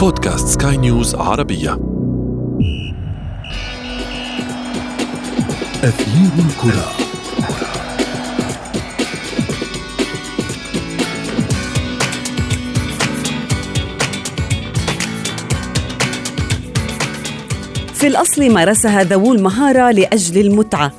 بودكاست سكاي نيوز عربية. أثير الكرة. في الأصل مارسها ذوو المهارة لأجل المتعة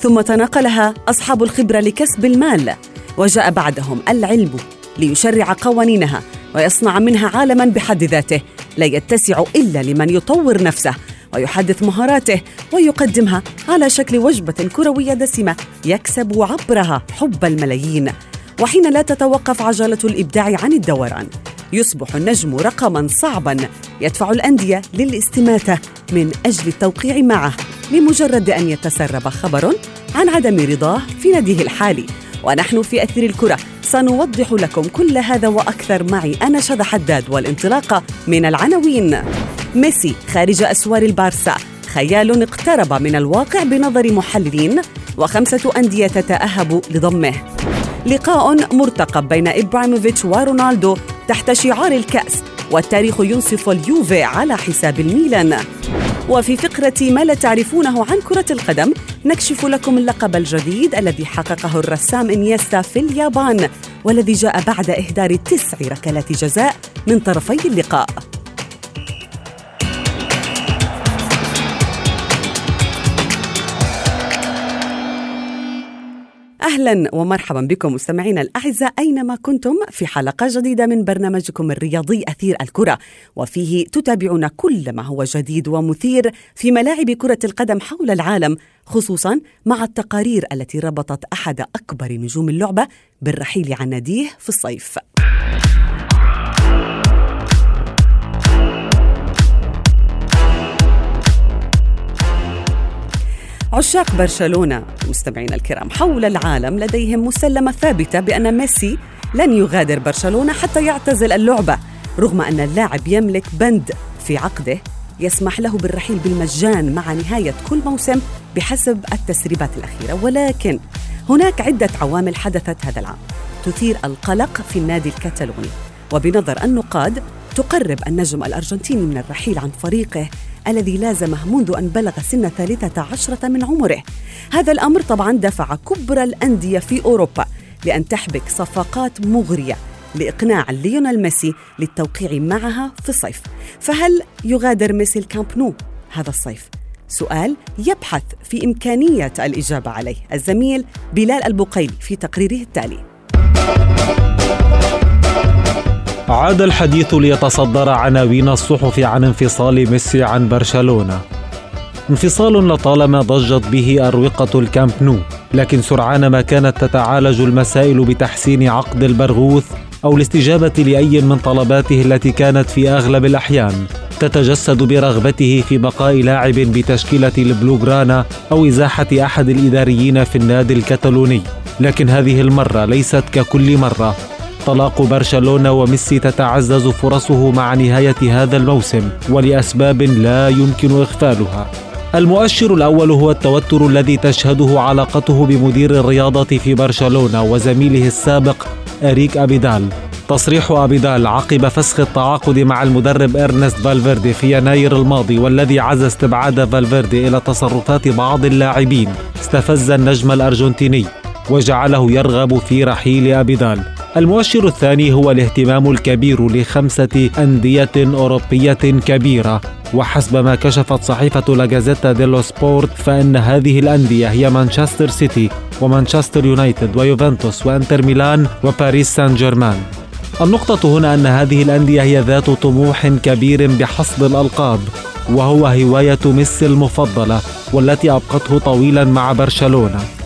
ثم تناقلها أصحاب الخبرة لكسب المال وجاء بعدهم العلم ليشرع قوانينها ويصنع منها عالما بحد ذاته لا يتسع إلا لمن يطور نفسه ويحدث مهاراته ويقدمها على شكل وجبة كروية دسمة يكسب عبرها حب الملايين. وحين لا تتوقف عجله الإبداع عن الدوران يصبح النجم رقما صعبا يدفع الأندية للاستماتة من أجل التوقيع معه لمجرد أن يتسرب خبر عن عدم رضاه في ناديه الحالي. ونحن في أثير الكرة سنوضح لكم كل هذا وأكثر معي أنا شذى حداد والانطلاقة من العناوين. ميسي خارج أسوار البارسا. خيال اقترب من الواقع بنظر محللين وخمسة أندية تتأهب لضمه. لقاء مرتقب بين إبراهيموفيتش ورونالدو تحت شعار الكأس. والتاريخ ينصف اليوفي على حساب الميلان. وفي فقرة ما لا تعرفونه عن كرة القدم نكشف لكم اللقب الجديد الذي حققه الرسام إنيستا في اليابان والذي جاء بعد إهدار تسع ركلات جزاء من طرفي اللقاء. أهلا ومرحبا بكم مستمعينا الأعزاء أينما كنتم في حلقة جديدة من برنامجكم الرياضي أثير الكرة. وفيه تتابعون كل ما هو جديد ومثير في ملاعب كرة القدم حول العالم خصوصا مع التقارير التي ربطت أحد أكبر نجوم اللعبة بالرحيل عن ناديه في الصيف. عشاق برشلونة. مستمعينا الكرام حول العالم لديهم مسلمة ثابتة بأن ميسي لن يغادر برشلونة حتى يعتزل اللعبة رغم أن اللاعب يملك بند في عقده يسمح له بالرحيل بالمجان مع نهاية كل موسم بحسب التسريبات الأخيرة. ولكن هناك عدة عوامل حدثت هذا العام. تثير القلق في النادي الكتالوني وبنظر النقاد تقرب النجم الأرجنتيني من الرحيل عن فريقه الذي لازمه منذ أن بلغ سن ثالثة عشرة من عمره. هذا الأمر طبعا دفع كبرى الأندية في أوروبا لأن تحبك صفقات مغرية لإقناع ليونيل ميسي للتوقيع معها في الصيف. فهل يغادر ميسي الكامب نو هذا الصيف؟ سؤال يبحث في إمكانية الإجابة عليه الزميل بلال البقيلي في تقريره التالي. عاد الحديث ليتصدر عناوين الصحف عن انفصال ميسي عن برشلونة. انفصال لطالما ضجت به أروقة الكامب نو لكن سرعان ما كانت تتعالج المسائل بتحسين عقد البرغوث أو الاستجابة لأي من طلباته التي كانت في أغلب الأحيان. تتجسد برغبته في بقاء لاعب بتشكيلة البلوغرانا أو إزاحة أحد الإداريين في النادي الكتالوني. لكن هذه المرة ليست ككل مرة. طلاق برشلونة وميسي تتعزز فرصه مع نهاية هذا الموسم ولأسباب لا يمكن إغفالها. المؤشر الأول هو التوتر الذي تشهده علاقته بمدير الرياضة في برشلونة وزميله السابق أريك أبيدال. تصريح أبيدال عقب فسخ التعاقد مع المدرب إرنست فالفيردي في يناير الماضي والذي عزى استبعاد فالفيردي إلى تصرفات بعض اللاعبين استفز النجم الأرجنتيني وجعله يرغب في رحيل أبيدال. المؤشر الثاني هو الاهتمام الكبير لخمسة أندية أوروبية كبيرة. وحسب ما كشفت صحيفة لاجازيتا ديلو سبورت فإن هذه الأندية هي مانشستر سيتي ومانشستر يونايتد ويوفنتوس وإنتر ميلان وباريس سان جيرمان النقطة هنا أن هذه الأندية هي ذات طموح كبير بحصد الألقاب وهو هواية ميسي المفضلة والتي أبقته طويلا مع برشلونة.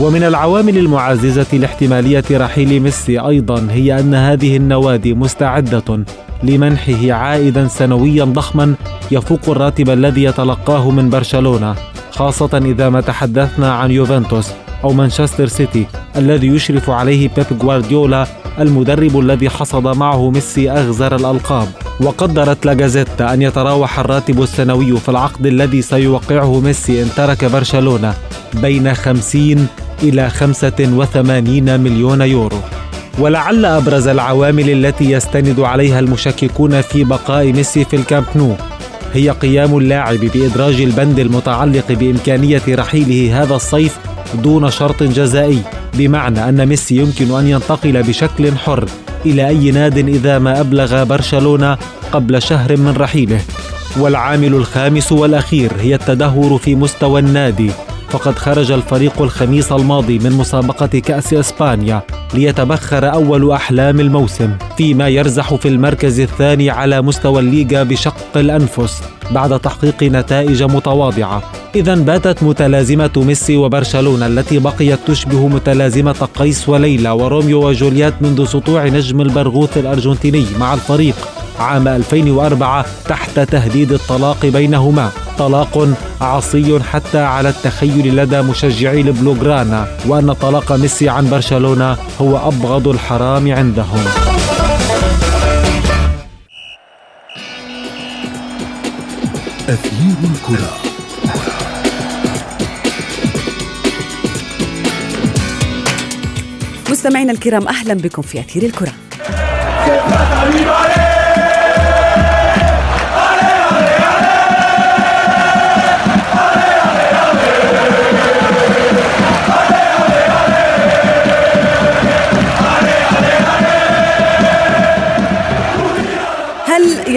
ومن العوامل المعززة لاحتمالية رحيل ميسي أيضا هي أن هذه النوادي مستعدة لمنحه عائدا سنويا ضخما يفوق الراتب الذي يتلقاه من برشلونة خاصة إذا ما تحدثنا عن يوفنتوس أو مانشستر سيتي الذي يشرف عليه بيب غوارديولا المدرب الذي حصد معه ميسي أغزر الألقاب. وقدرت لاجازيتا أن يتراوح الراتب السنوي في العقد الذي سيوقعه ميسي إن ترك برشلونة بين 50 إلى 85 مليون يورو. ولعل أبرز العوامل التي يستند عليها المشككون في بقاء ميسي في الكامب نو هي قيام اللاعب بإدراج البند المتعلق بإمكانية رحيله هذا الصيف دون شرط جزائي بمعنى أن ميسي يمكن أن ينتقل بشكل حر إلى أي ناد إذا ما أبلغ برشلونة قبل شهر من رحيله. والعامل الخامس والأخير هي التدهور في مستوى النادي. فقد خرج الفريق الخميس الماضي من مسابقة كأس إسبانيا ليتبخر أول أحلام الموسم فيما يرزح في المركز الثاني على مستوى الليغا بشق الأنفس بعد تحقيق نتائج متواضعة. إذا باتت متلازمة ميسي وبرشلونة التي بقيت تشبه متلازمة قيس وليلى وروميو وجوليات منذ سطوع نجم البرغوث الأرجنتيني مع الفريق. عام 2004 تحت تهديد الطلاق بينهما. طلاق عصي حتى على التخيل لدى مشجعي البلوغرانا وأن طلاق ميسي عن برشلونة هو أبغض الحرام عندهم. أثير الكرة. مستمعينا الكرام أهلا بكم في أثير الكرة.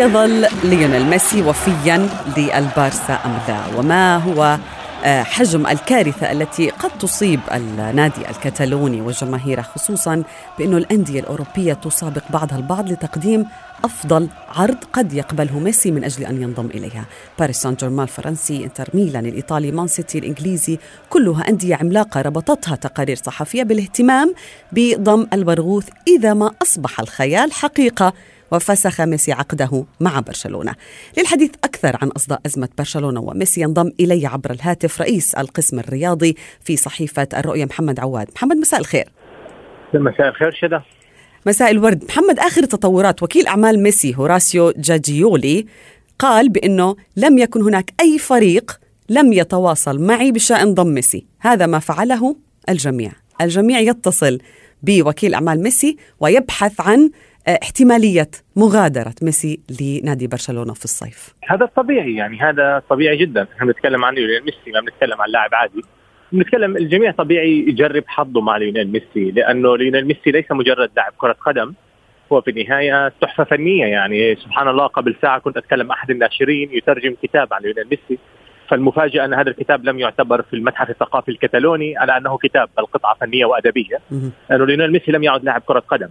يظل ليونيل ميسي وفيا للبارسا أم لا؟ وما هو آه، حجم الكارثة التي قد تصيب النادي الكتالوني وجماهيره خصوصا بأنه الأندية الأوروبية تسابق بعضها البعض لتقديم أفضل عرض قد يقبله ميسي من أجل أن ينضم إليها. باريس سان جيرمان الفرنسي إنتر ميلان الإيطالي مان سيتي الإنجليزي كلها أندية عملاقة ربطتها تقارير صحفية بالاهتمام بضم البرغوث إذا ما أصبح الخيال حقيقة وفسخ ميسي عقده مع برشلونة. للحديث أكثر عن أصداء أزمة برشلونة وميسي ينضم إلي عبر الهاتف رئيس القسم الرياضي في صحيفة الرؤية محمد عواد. محمد مساء الخير. مساء الخير شدا مساء الورد. محمد آخر تطورات وكيل أعمال ميسي هوراسيو جاجيولي قال بأنه لم يكن هناك أي فريق لم يتواصل معي بشأن ضم ميسي. هذا ما فعله الجميع. الجميع يتصل بوكيل أعمال ميسي ويبحث عن احتمالية مغادرة ميسي لنادي برشلونة في الصيف. هذا طبيعي يعني هذا طبيعي جدا. إحنا بنتكلم عن ليونيل ميسي ما بنتكلم عن لاعب عادي. بنتكلم الجميع طبيعي يجرب حظه مع ليونيل ميسي لأنه ليونيل ميسي ليس مجرد لاعب كرة قدم. هو في النهاية تحفة فنية يعني سبحان الله قبل ساعة كنت أتكلم أحد الناشرين يترجم كتاب عن ليونيل ميسي. فالمفاجأة أن هذا الكتاب لم يعتبر في المتحف الثقافي الكتالوني على أنه كتاب بل قطعه فنية وأدبية. لأنه ليونيل ميسي لم يعد لاعب كرة قدم.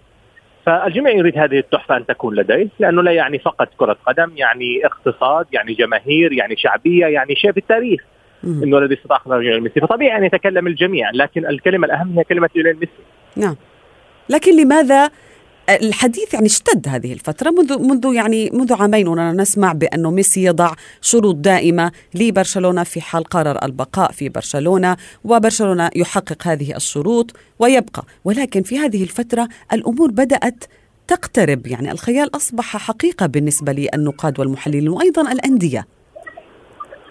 فالجميع يريد هذه التحفة أن تكون لديه لأنه لا يعني فقط كرة قدم يعني اقتصاد يعني جماهير يعني شعبية يعني شيء في التاريخ. إنه الذي استطاع ليونيل ميسي فطبيعي أن يتكلم الجميع لكن الكلمة الأهم هي كلمة ليونيل ميسي نعم. لكن لماذا الحديث يعني اشتد هذه الفترة منذ منذ يعني منذ عامين ونحن نسمع بأنه ميسي يضع شروط دائمة لبرشلونة في حال قرر البقاء في برشلونة وبرشلونة يحقق هذه الشروط ويبقى. ولكن في هذه الفترة الأمور بدأت تقترب. يعني الخيال أصبح حقيقة بالنسبة للنقاد والمحللين وأيضا الأندية.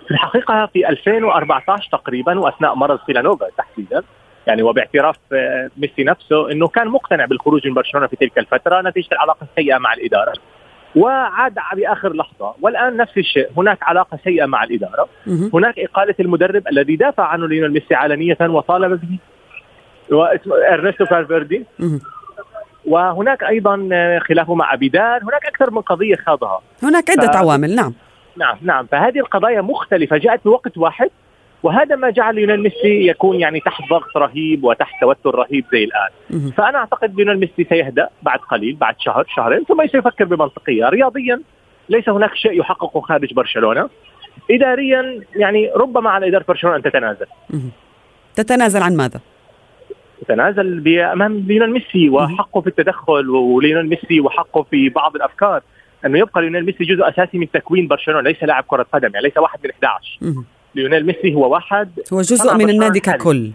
في الحقيقة في 2014 تقريبا وأثناء مرض سيلانوفا تحديدا يعني وباعتراف آه، ميسي نفسه إنه كان مقتنع بالخروج من برشلونة في تلك الفترة نتيجة العلاقة السيئة مع الإدارة. وعاد بآخر لحظة والآن نفس الشيء هناك علاقة سيئة مع الإدارة. هناك إقالة المدرب الذي دافع عنه ليونيل ميسي علنية وطالب به واسمه إرنستو فالفيردي. وهناك أيضا آه، خلافه مع ابيدال هناك أكثر من قضية خاضها. هناك عدة ف... عوامل نعم. نعم نعم. فهذه القضايا مختلفة جاءت بوقت واحد. وهذا ما جعل ليونيل ميسي يكون يعني تحت ضغط رهيب وتحت توتر رهيب زي الآن. فأنا أعتقد ليونيل ميسي سيهدأ بعد قليل بعد شهر شهرين ثم سيفكر بمنطقية. رياضيا ليس هناك شيء يحققه خارج برشلونة. اداريا يعني ربما على إدارة برشلونة أن تتنازل. تتنازل عن ماذا؟ تتنازل أمام ليونيل ميسي وحقه في التدخل وليونيل ميسي وحقه في بعض الأفكار. أنه يبقى ليونيل ميسي جزء أساسي من تكوين برشلونة ليس لاعب كرة قدم يعني ليس واحد من 11 ليونيل ميسي هو واحد هو جزء من النادي ككل.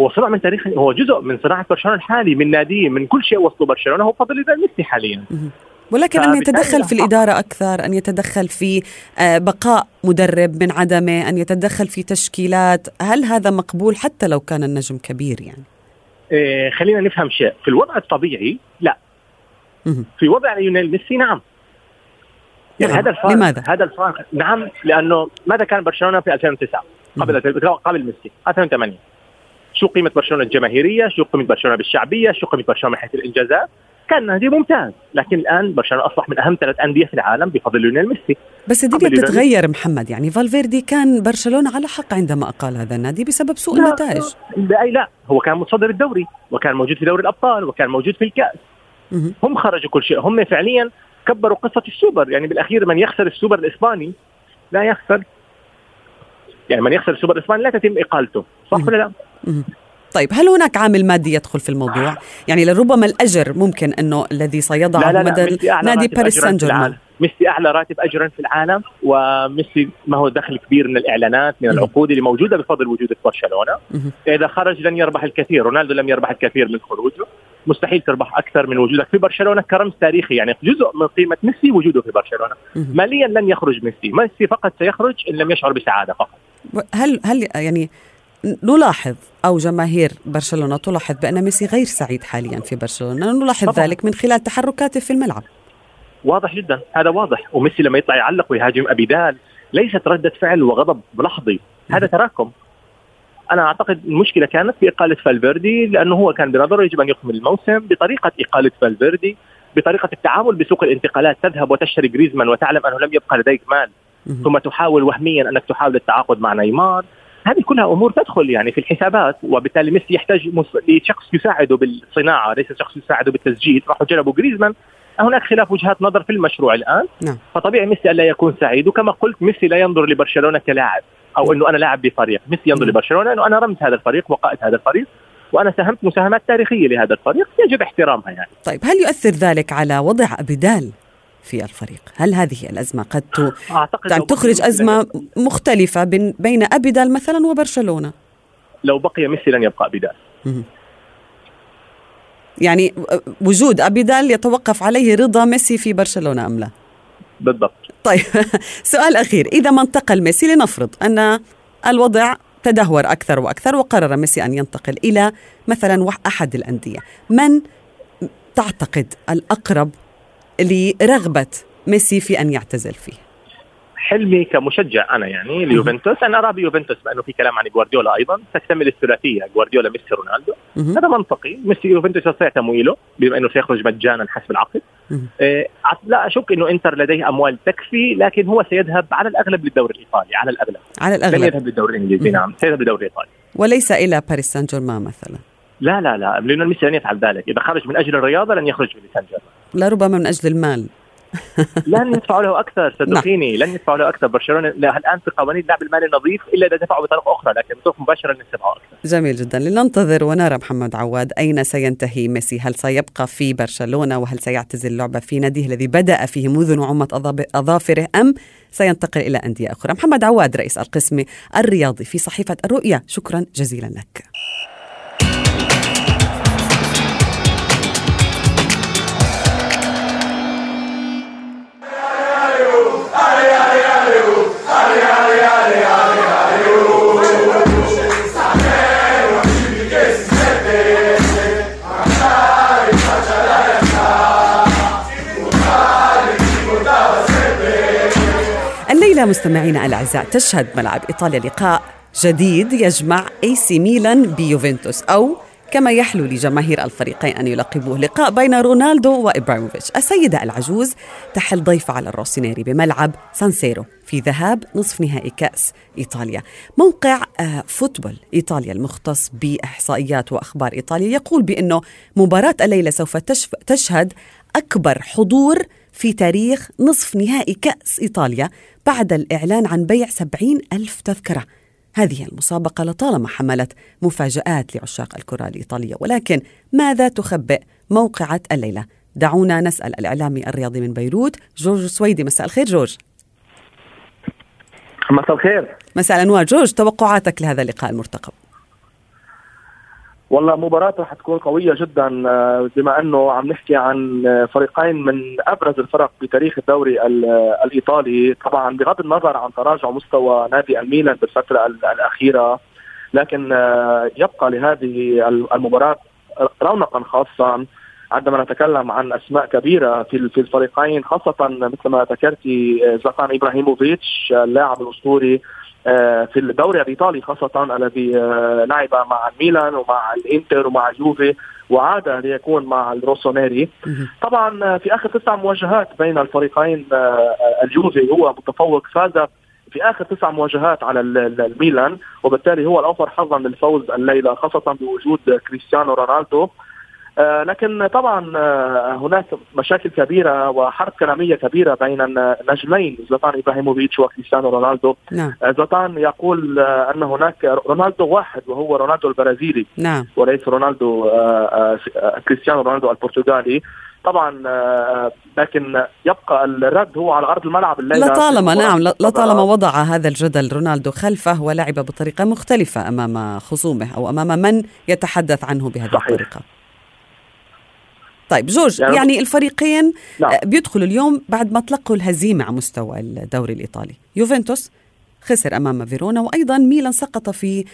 هو صنع من تاريخ هو جزء من صناعة برشلونة الحالي من ناديه من كل شيء وصله برشلونة هو فضل ليونيل ميسي حاليا. ولكن أن يتدخل في الإدارة أكثر أن يتدخل في آه، بقاء مدرب من عدمه أن يتدخل في تشكيلات هل هذا مقبول حتى لو كان النجم كبير يعني؟ إيه خلينا نفهم شيء. في الوضع الطبيعي لا. في وضع ليونيل ميسي نعم. يعني نعم. هذا الفارق لماذا؟ هذا الفارق نعم لأنه ماذا كان برشلونة في 2009 قبل قبل ميسي 2008 شو قيمة برشلونة الجماهيرية؟ شو قيمة برشلونة بالشعبية؟ شو قيمة برشلونة من حيث الإنجازات؟ كان نادي ممتاز لكن الآن برشلونة أصبح من أهم ثلاث أندية في العالم بفضل ليونيل ميسي. بس الدنيا بتتغير محمد يعني فالفيردي كان برشلونة على حق عندما أقال هذا النادي بسبب سوء لا، النتائج. لا لا هو كان متصدر الدوري وكان موجود في دوري الأبطال وكان موجود في الكأس. هم خرجوا كل شيء هم فعليا كبروا قصة السوبر يعني بالأخير من يخسر السوبر الإسباني لا يخسر يعني من يخسر السوبر الإسباني لا تتم إقالته صح. ولا لا؟ طيب هل هناك عامل مادي يدخل في الموضوع؟ يعني لربما الأجر ممكن أنه الذي سيضعه لا لا لا مدى نادي باريس سان جيرمان. ميسي أعلى راتب اجرا في العالم وميسي ما هو دخل كبير من الإعلانات من. العقود اللي موجودة بفضل وجوده برشلونه. إذا خرج لن يربح الكثير رونالدو لم يربح الكثير من خروجه مستحيل تربح أكثر من وجودك. في برشلونة كرمز تاريخي يعني جزء من قيمة ميسي وجوده في برشلونة. ماليا لن يخرج ميسي. ميسي فقط سيخرج إن لم يشعر بسعادة فقط. هل هل يعني نلاحظ أو جماهير برشلونة تلاحظ بأن ميسي غير سعيد حاليا في برشلونة، نلاحظ طبعاً. ذلك من خلال تحركاته في الملعب. واضح جدا. هذا واضح. وميسي لما يطلع يعلق ويهاجم. أبيدال ليست ردة فعل وغضب لحظي. هذا تراكم. أنا أعتقد المشكلة كانت في إقالة فالفيردي لأنه هو كان بنظره يجب أن يكمل الموسم بطريقة إقالة فالفيردي بطريقة التعامل بسوق الانتقالات تذهب وتشتري جريزمان وتعلم أنه لم يبقى لديك مال. ثم تحاول وهميا أنك تحاول التعاقد مع نيمار. هذه كلها أمور تدخل يعني في الحسابات وبالتالي ميسي يحتاج لشخص يساعده بالصناعة ليس شخص يساعده بالتسجيل. راحوا جلبوا جريزمان. هناك خلاف وجهات نظر في المشروع الآن. نعم. فطبيعي ميسي ألا يكون سعيد وكما قلت ميسي لا ينظر لبرشلونة كلاعب. أو إنه أنا لاعب بفريق ميسي ينظر مم. لبرشلونة إنه أنا رمز هذا الفريق وقائد هذا الفريق وأنا ساهمت مساهمات تاريخية لهذا الفريق يجب احترامها يعني طيب هل يؤثر ذلك على وضع ابيدال في الفريق؟ هل هذه الأزمة قد ت... أعتقد يعني تخرج يبقى- مختلفة بين أبيدال مثلا وبرشلونة؟ لو بقي ميسي لن يبقى مهم. يعني وجود أبيدال يتوقف عليه رضا ميسي في برشلونة أم لا؟ بالضبط. طيب سؤال أخير. إذا ما انتقل ميسي لنفرض أن الوضع تدهور أكثر وأكثر وقرر ميسي أن ينتقل إلى مثلا أحد الأندية من تعتقد الأقرب لرغبة ميسي في أن يعتزل فيه؟ حلمي كمشجع أنا يعني ليوفنتوس. أنا أرى بيوفنتوس لأنه في كلام عن جوارديولا أيضا. تكتمل الثلاثية جوارديولا ميسي رونالدو. هذا منطقي. ميسي يوفنتوس سيعتمو له بما إنه سيخرج مجانا حسب العقد. إيه لا أشك إنه إنتر لديه أموال تكفي لكن هو سيذهب على الأغلب للدوري الإيطالي على الأغلب. على لن الأغلب. يذهب للدوري الإنجليزي. نعم سيذهب للدوري الإيطالي. وليس إلى باريس سان جيرمان مثلا. لا لا لا. ليونيل ميسي لن يفعل ذلك. إذا خرج من أجل الرياضة لن يخرج من لسان جيرمان. لربما من أجل المال. لن يدفعوا له أكثر صدقيني لن يدفعوا له أكثر. برشلونة لا الآن في قوانين اللعب المالي النظيف إلا إذا دفعوا بطريقة أخرى لكن بطرق مباشرة لن يدفعوا أكثر. جميل جدا. لننتظر ونرى محمد عواد أين سينتهي ميسي؟ هل سيبقى في برشلونة وهل سيعتزل اللعبة في ناديه الذي بدأ فيه منذ نعومة أظاب- أظافره أم سينتقل إلى أندية أخرى؟ محمد عواد رئيس القسم الرياضي في صحيفة الرؤيا شكرا جزيلا لك. الليلة مستمعينا الأعزاء تشهد ملعب إيطاليا لقاء جديد يجمع اي سي ميلان بيوفنتوس أو كما يحلو لجماهير الفريقين أن يلقبوه لقاء بين رونالدو وإبراهيموفيتش. السيدة العجوز تحل ضيفة على الروسونيري بملعب سانسيرو في ذهاب نصف نهائي كأس إيطاليا. موقع آه، Football Italia المختص بإحصائيات وأخبار إيطاليا يقول بأنه مباراة الليلة سوف تشهد أكبر حضور في تاريخ نصف نهائي كأس إيطاليا بعد الإعلان عن بيع سبعين ألف تذكرة. هذه المسابقة لطالما حملت مفاجآت لعشاق الكرة الإيطالية ولكن ماذا تخبئ موقعة الليلة؟ دعونا نسأل الإعلامي الرياضي من بيروت جورج سويدي. مساء الخير جورج. مساء الخير. مساء الأنوار. جورج توقعاتك لهذا اللقاء المرتقب. والله مباراة رح تكون قوية جدا آه، بما أنه عم نحكي عن آه، فريقين من أبرز الفرق بتاريخ الدوري ال- آه، الإيطالي، طبعا بغض النظر عن تراجع مستوى نادي الميلان بالفترة ال- الأخيرة لكن يبقى لهذه ال- المباراة رونقا خاصا. عندما نتكلم عن أسماء كبيرة في في الفريقين خاصة مثل ما ذكرتي زلاتان إبراهيموفيتش اللاعب الأسطوري في الدوري الإيطالي خاصة الذي لعب مع الميلان ومع الإنتر ومع اليوفي وعاد ليكون مع الروسونيري. طبعا في آخر تسع مواجهات بين الفريقين اليوفي هو متفوق فاز في آخر تسع مواجهات على الميلان وبالتالي هو الأوفر حظا للفوز الليلة خاصة بوجود كريستيانو رونالدو. آه لكن طبعا آه هناك مشاكل كبيرة وحرب كلامية كبيرة بين النجمين زلاتان إبراهيموفيتش وكريستيانو رونالدو نعم. آه زلاتان يقول أن هناك رونالدو واحد وهو رونالدو البرازيلي نعم. وليس رونالدو كريستيانو رونالدو البرتغالي طبعا لكن يبقى الرد هو على أرض الملعب الليلة لطالما نعم لطالما وضع هذا الجدل رونالدو خلفه ولعب بطريقة مختلفة أمام خصومه أو أمام من يتحدث عنه بهذه صحيح. الطريقة طيب جورج يعني, يعني الفريقين نعم. بيدخلوا اليوم بعد ما تلقوا الهزيمة على مستوى الدوري الإيطالي. يوفنتوس خسر أمام فيرونا وأيضا ميلان سقط في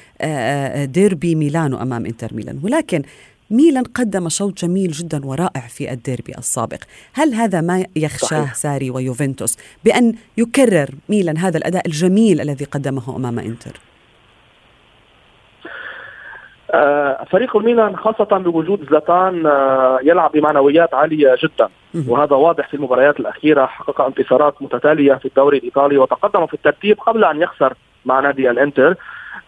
ديربي ميلانو أمام إنتر ميلان. ولكن ميلان قدم شوط جميل جدا ورائع في الديربي السابق. هل هذا ما يخشاه صحيح. ساري ويوفنتوس؟ بأن يكرر ميلان هذا الأداء الجميل الذي قدمه أمام إنتر. آه فريق الميلان خاصة بوجود زلاتان آه يلعب بمعنويات عالية جدا. وهذا واضح في المباريات الأخيرة حقق انتصارات متتالية في الدوري الإيطالي وتقدم في الترتيب قبل أن يخسر مع نادي الإنتر.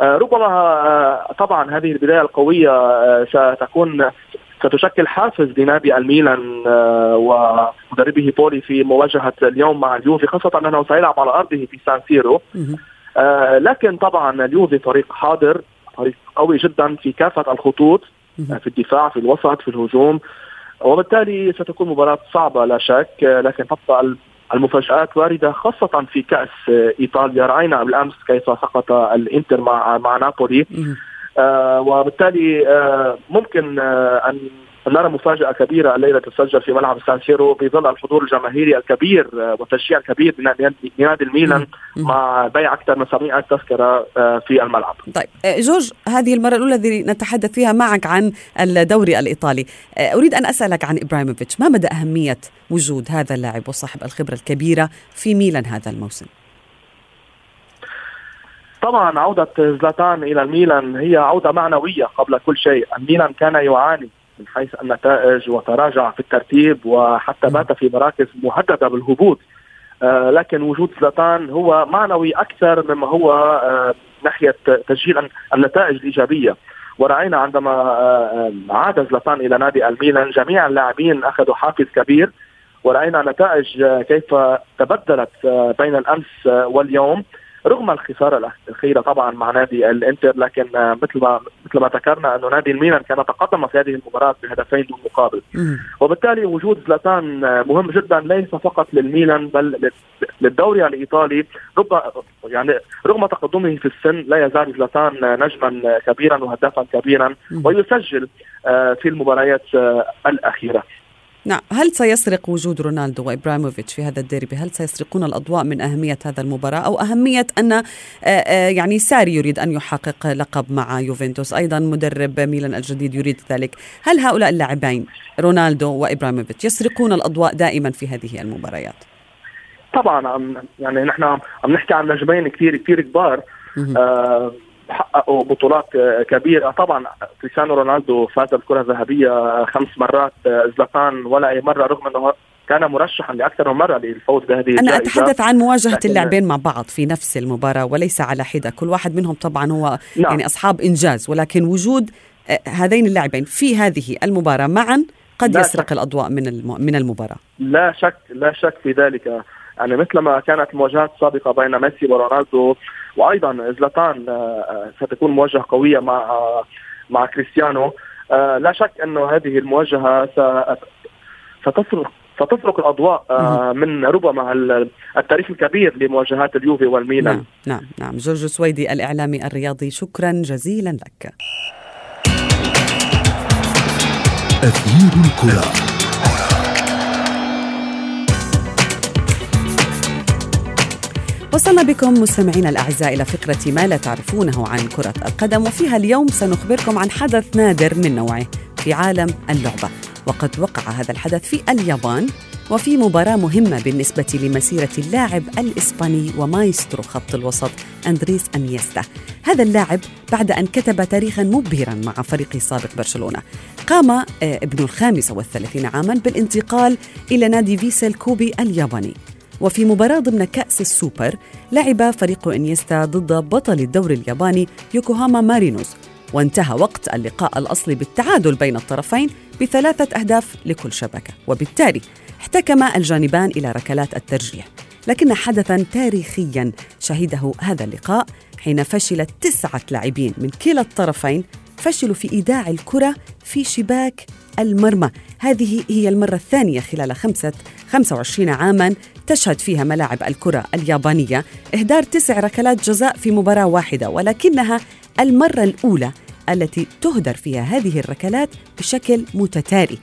آه ربما طبعا هذه البداية القوية ستكون ستشكل حافز لنادي الميلان ومدربه بولي في مواجهة اليوم مع اليوفي خاصة أنه سيلعب على أرضه في سان سيرو. لكن طبعا اليوفي فريق حاضر. فريق قوي جدا في كافة الخطوط في الدفاع في الوسط في الهجوم. وبالتالي ستكون مباراة صعبة لا شك لكن تبقى المفاجآت واردة خاصة في كأس إيطاليا. رأينا بالأمس كيف سقط الإنتر مع مع نابولي. آه وبالتالي آه ممكن آه أن نرى مفاجأة كبيرة الليلة تسجل في ملعب سان سيرو بظل الحضور الجماهيري الكبير والتشجيع الكبير لنادي الميلان مع بيع أكثر من 700 تذكرة في الملعب. طيب جورج هذه المرة الأولى التي نتحدث فيها معك عن الدوري الإيطالي. أريد أن أسألك عن إبراهيموفيتش، ما مدى أهمية وجود هذا اللاعب وصاحب الخبرة الكبيرة في ميلان هذا الموسم؟ طبعا عودة زلاتان إلى الميلان هي عودة معنوية قبل كل شيء، الميلان كان يعاني من حيث النتائج وتراجع في الترتيب وحتى بات في مراكز مهددة بالهبوط. آه لكن وجود زلاتان هو معنوي أكثر مما هو آه ناحية تسجيل النتائج الإيجابية. ورأينا عندما آه عاد زلاتان إلى نادي الميلان جميع اللاعبين أخذوا حافز كبير. ورأينا نتائج كيف تبدلت بين الأمس واليوم. رغم الخسارة الأخيرة طبعا مع نادي الإنتر لكن مثل ما مثل ما ذكرنا أنه نادي الميلان كان تقدم في هذه المباراة بهدفين دون مقابل وبالتالي وجود زلاتان مهم جدا ليس فقط للميلان بل للدوري الإيطالي. رغم يعني رغم تقدمه في السن لا يزال زلاتان نجما كبيرا وهدافا كبيرا ويسجل في المباريات الأخيرة. نعم. هل سيسرق وجود رونالدو وإبراهيموفيتش في هذا الديربي؟ هل سيسرقون الأضواء من أهمية هذا المباراة أو أهمية أن يعني ساري يريد أن يحقق لقب مع يوفنتوس؟ أيضا مدرب ميلان الجديد يريد ذلك. هل هؤلاء اللاعبين رونالدو وإبراهيموفيتش يسرقون الأضواء دائما في هذه المباريات؟ طبعا يعني نحن عم نحكي عن نجمين كثير كثير كبار. آه حققوا بطولات كبيرة طبعا كريستيانو رونالدو فاز بالكرة الذهبية خمس مرات زلاتان ولا أي مرة رغم إنه كان مرشحا لأكثر من مرة للفوز بهذه أنا. أتحدث عن مواجهة اللاعبين مع بعض في نفس المباراة وليس على حدة كل واحد منهم طبعا هو نعم. يعني أصحاب إنجاز ولكن وجود هذين اللاعبين في هذه المباراة معا قد يسرق شك. الأضواء من من المباراة لا شك لا شك في ذلك يعني مثلما كانت المواجهات السابقه بين ميسي ورونالدو وأيضا زلاتان ستكون مواجهة قوية مع مع كريستيانو. لا شك أنه هذه المواجهة ستفرق ستفرق الأضواء من ربما التاريخ الكبير لمواجهات اليوفي والميلان. نعم نعم نعم. جورج سويدي الإعلامي الرياضي شكرا جزيلا لك. أثير الكرة. وصلنا بكم مستمعينا الأعزاء إلى فقره ما لا تعرفونه عن كرة القدم وفيها اليوم سنخبركم عن حدث نادر من نوعه في عالم اللعبة. وقد وقع هذا الحدث في اليابان وفي مباراة مهمة بالنسبة لمسيرة اللاعب الإسباني ومايسترو خط الوسط أندريس أنيستا. هذا اللاعب بعد أن كتب تاريخا مبهرا مع فريقه السابق برشلونة. قام آه، ابن الخامسة والثلاثين عاما بالانتقال إلى نادي فيسل كوبي الياباني. وفي مباراة ضمن كأس السوبر لعب فريق إنيستا ضد بطل الدوري الياباني يوكوهاما مارينوز وانتهى وقت اللقاء الأصلي بالتعادل بين الطرفين بثلاثة أهداف لكل شبكة. وبالتالي احتكم الجانبان إلى ركلات الترجيح. لكن حدثا تاريخيا شهده هذا اللقاء حين فشل تسعة لاعبين من كلا الطرفين فشلوا في إيداع الكرة في شباك المرمى. هذه هي المرة الثانية خلال خمسة 25 عاما تشهد فيها ملاعب الكرة اليابانية. إهدار تسع ركلات جزاء في مباراة واحدة ولكنها المرة الأولى التي تهدر فيها هذه الركلات بشكل متتالي.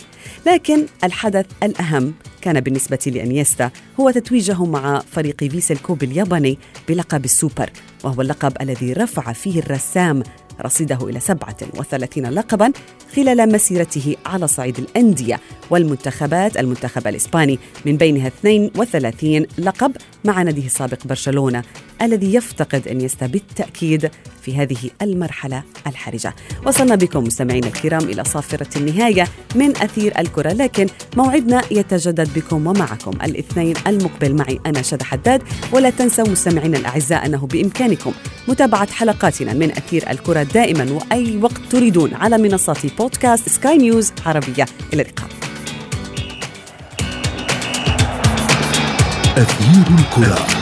لكن الحدث الأهم كان بالنسبة لأنيستا. هو تتويجه مع فريق فيسل كوب الياباني بلقب السوبر وهو اللقب الذي رفع فيه الرسام رصيده إلى 37 لقبا خلال مسيرته على صعيد الأندية والمنتخبات المنتخب الإسباني من بينها 32 لقب مع ناديه السابق برشلونة. الذي يفتقد أنيستا بالتأكيد في هذه المرحلة الحرجة. وصلنا بكم مستمعينا الكرام إلى صافرة النهاية من أثير الكرة لكن موعدنا يتجدد بكم ومعكم. الاثنين المقبل معي أنا شد حداد ولا تنسوا مستمعينا الأعزاء أنه بإمكانكم متابعة حلقاتنا من أثير الكرة دائما وأي وقت تريدون على منصات بودكاست سكاي نيوز عربية. إلى اللقاء. أثير الكرة.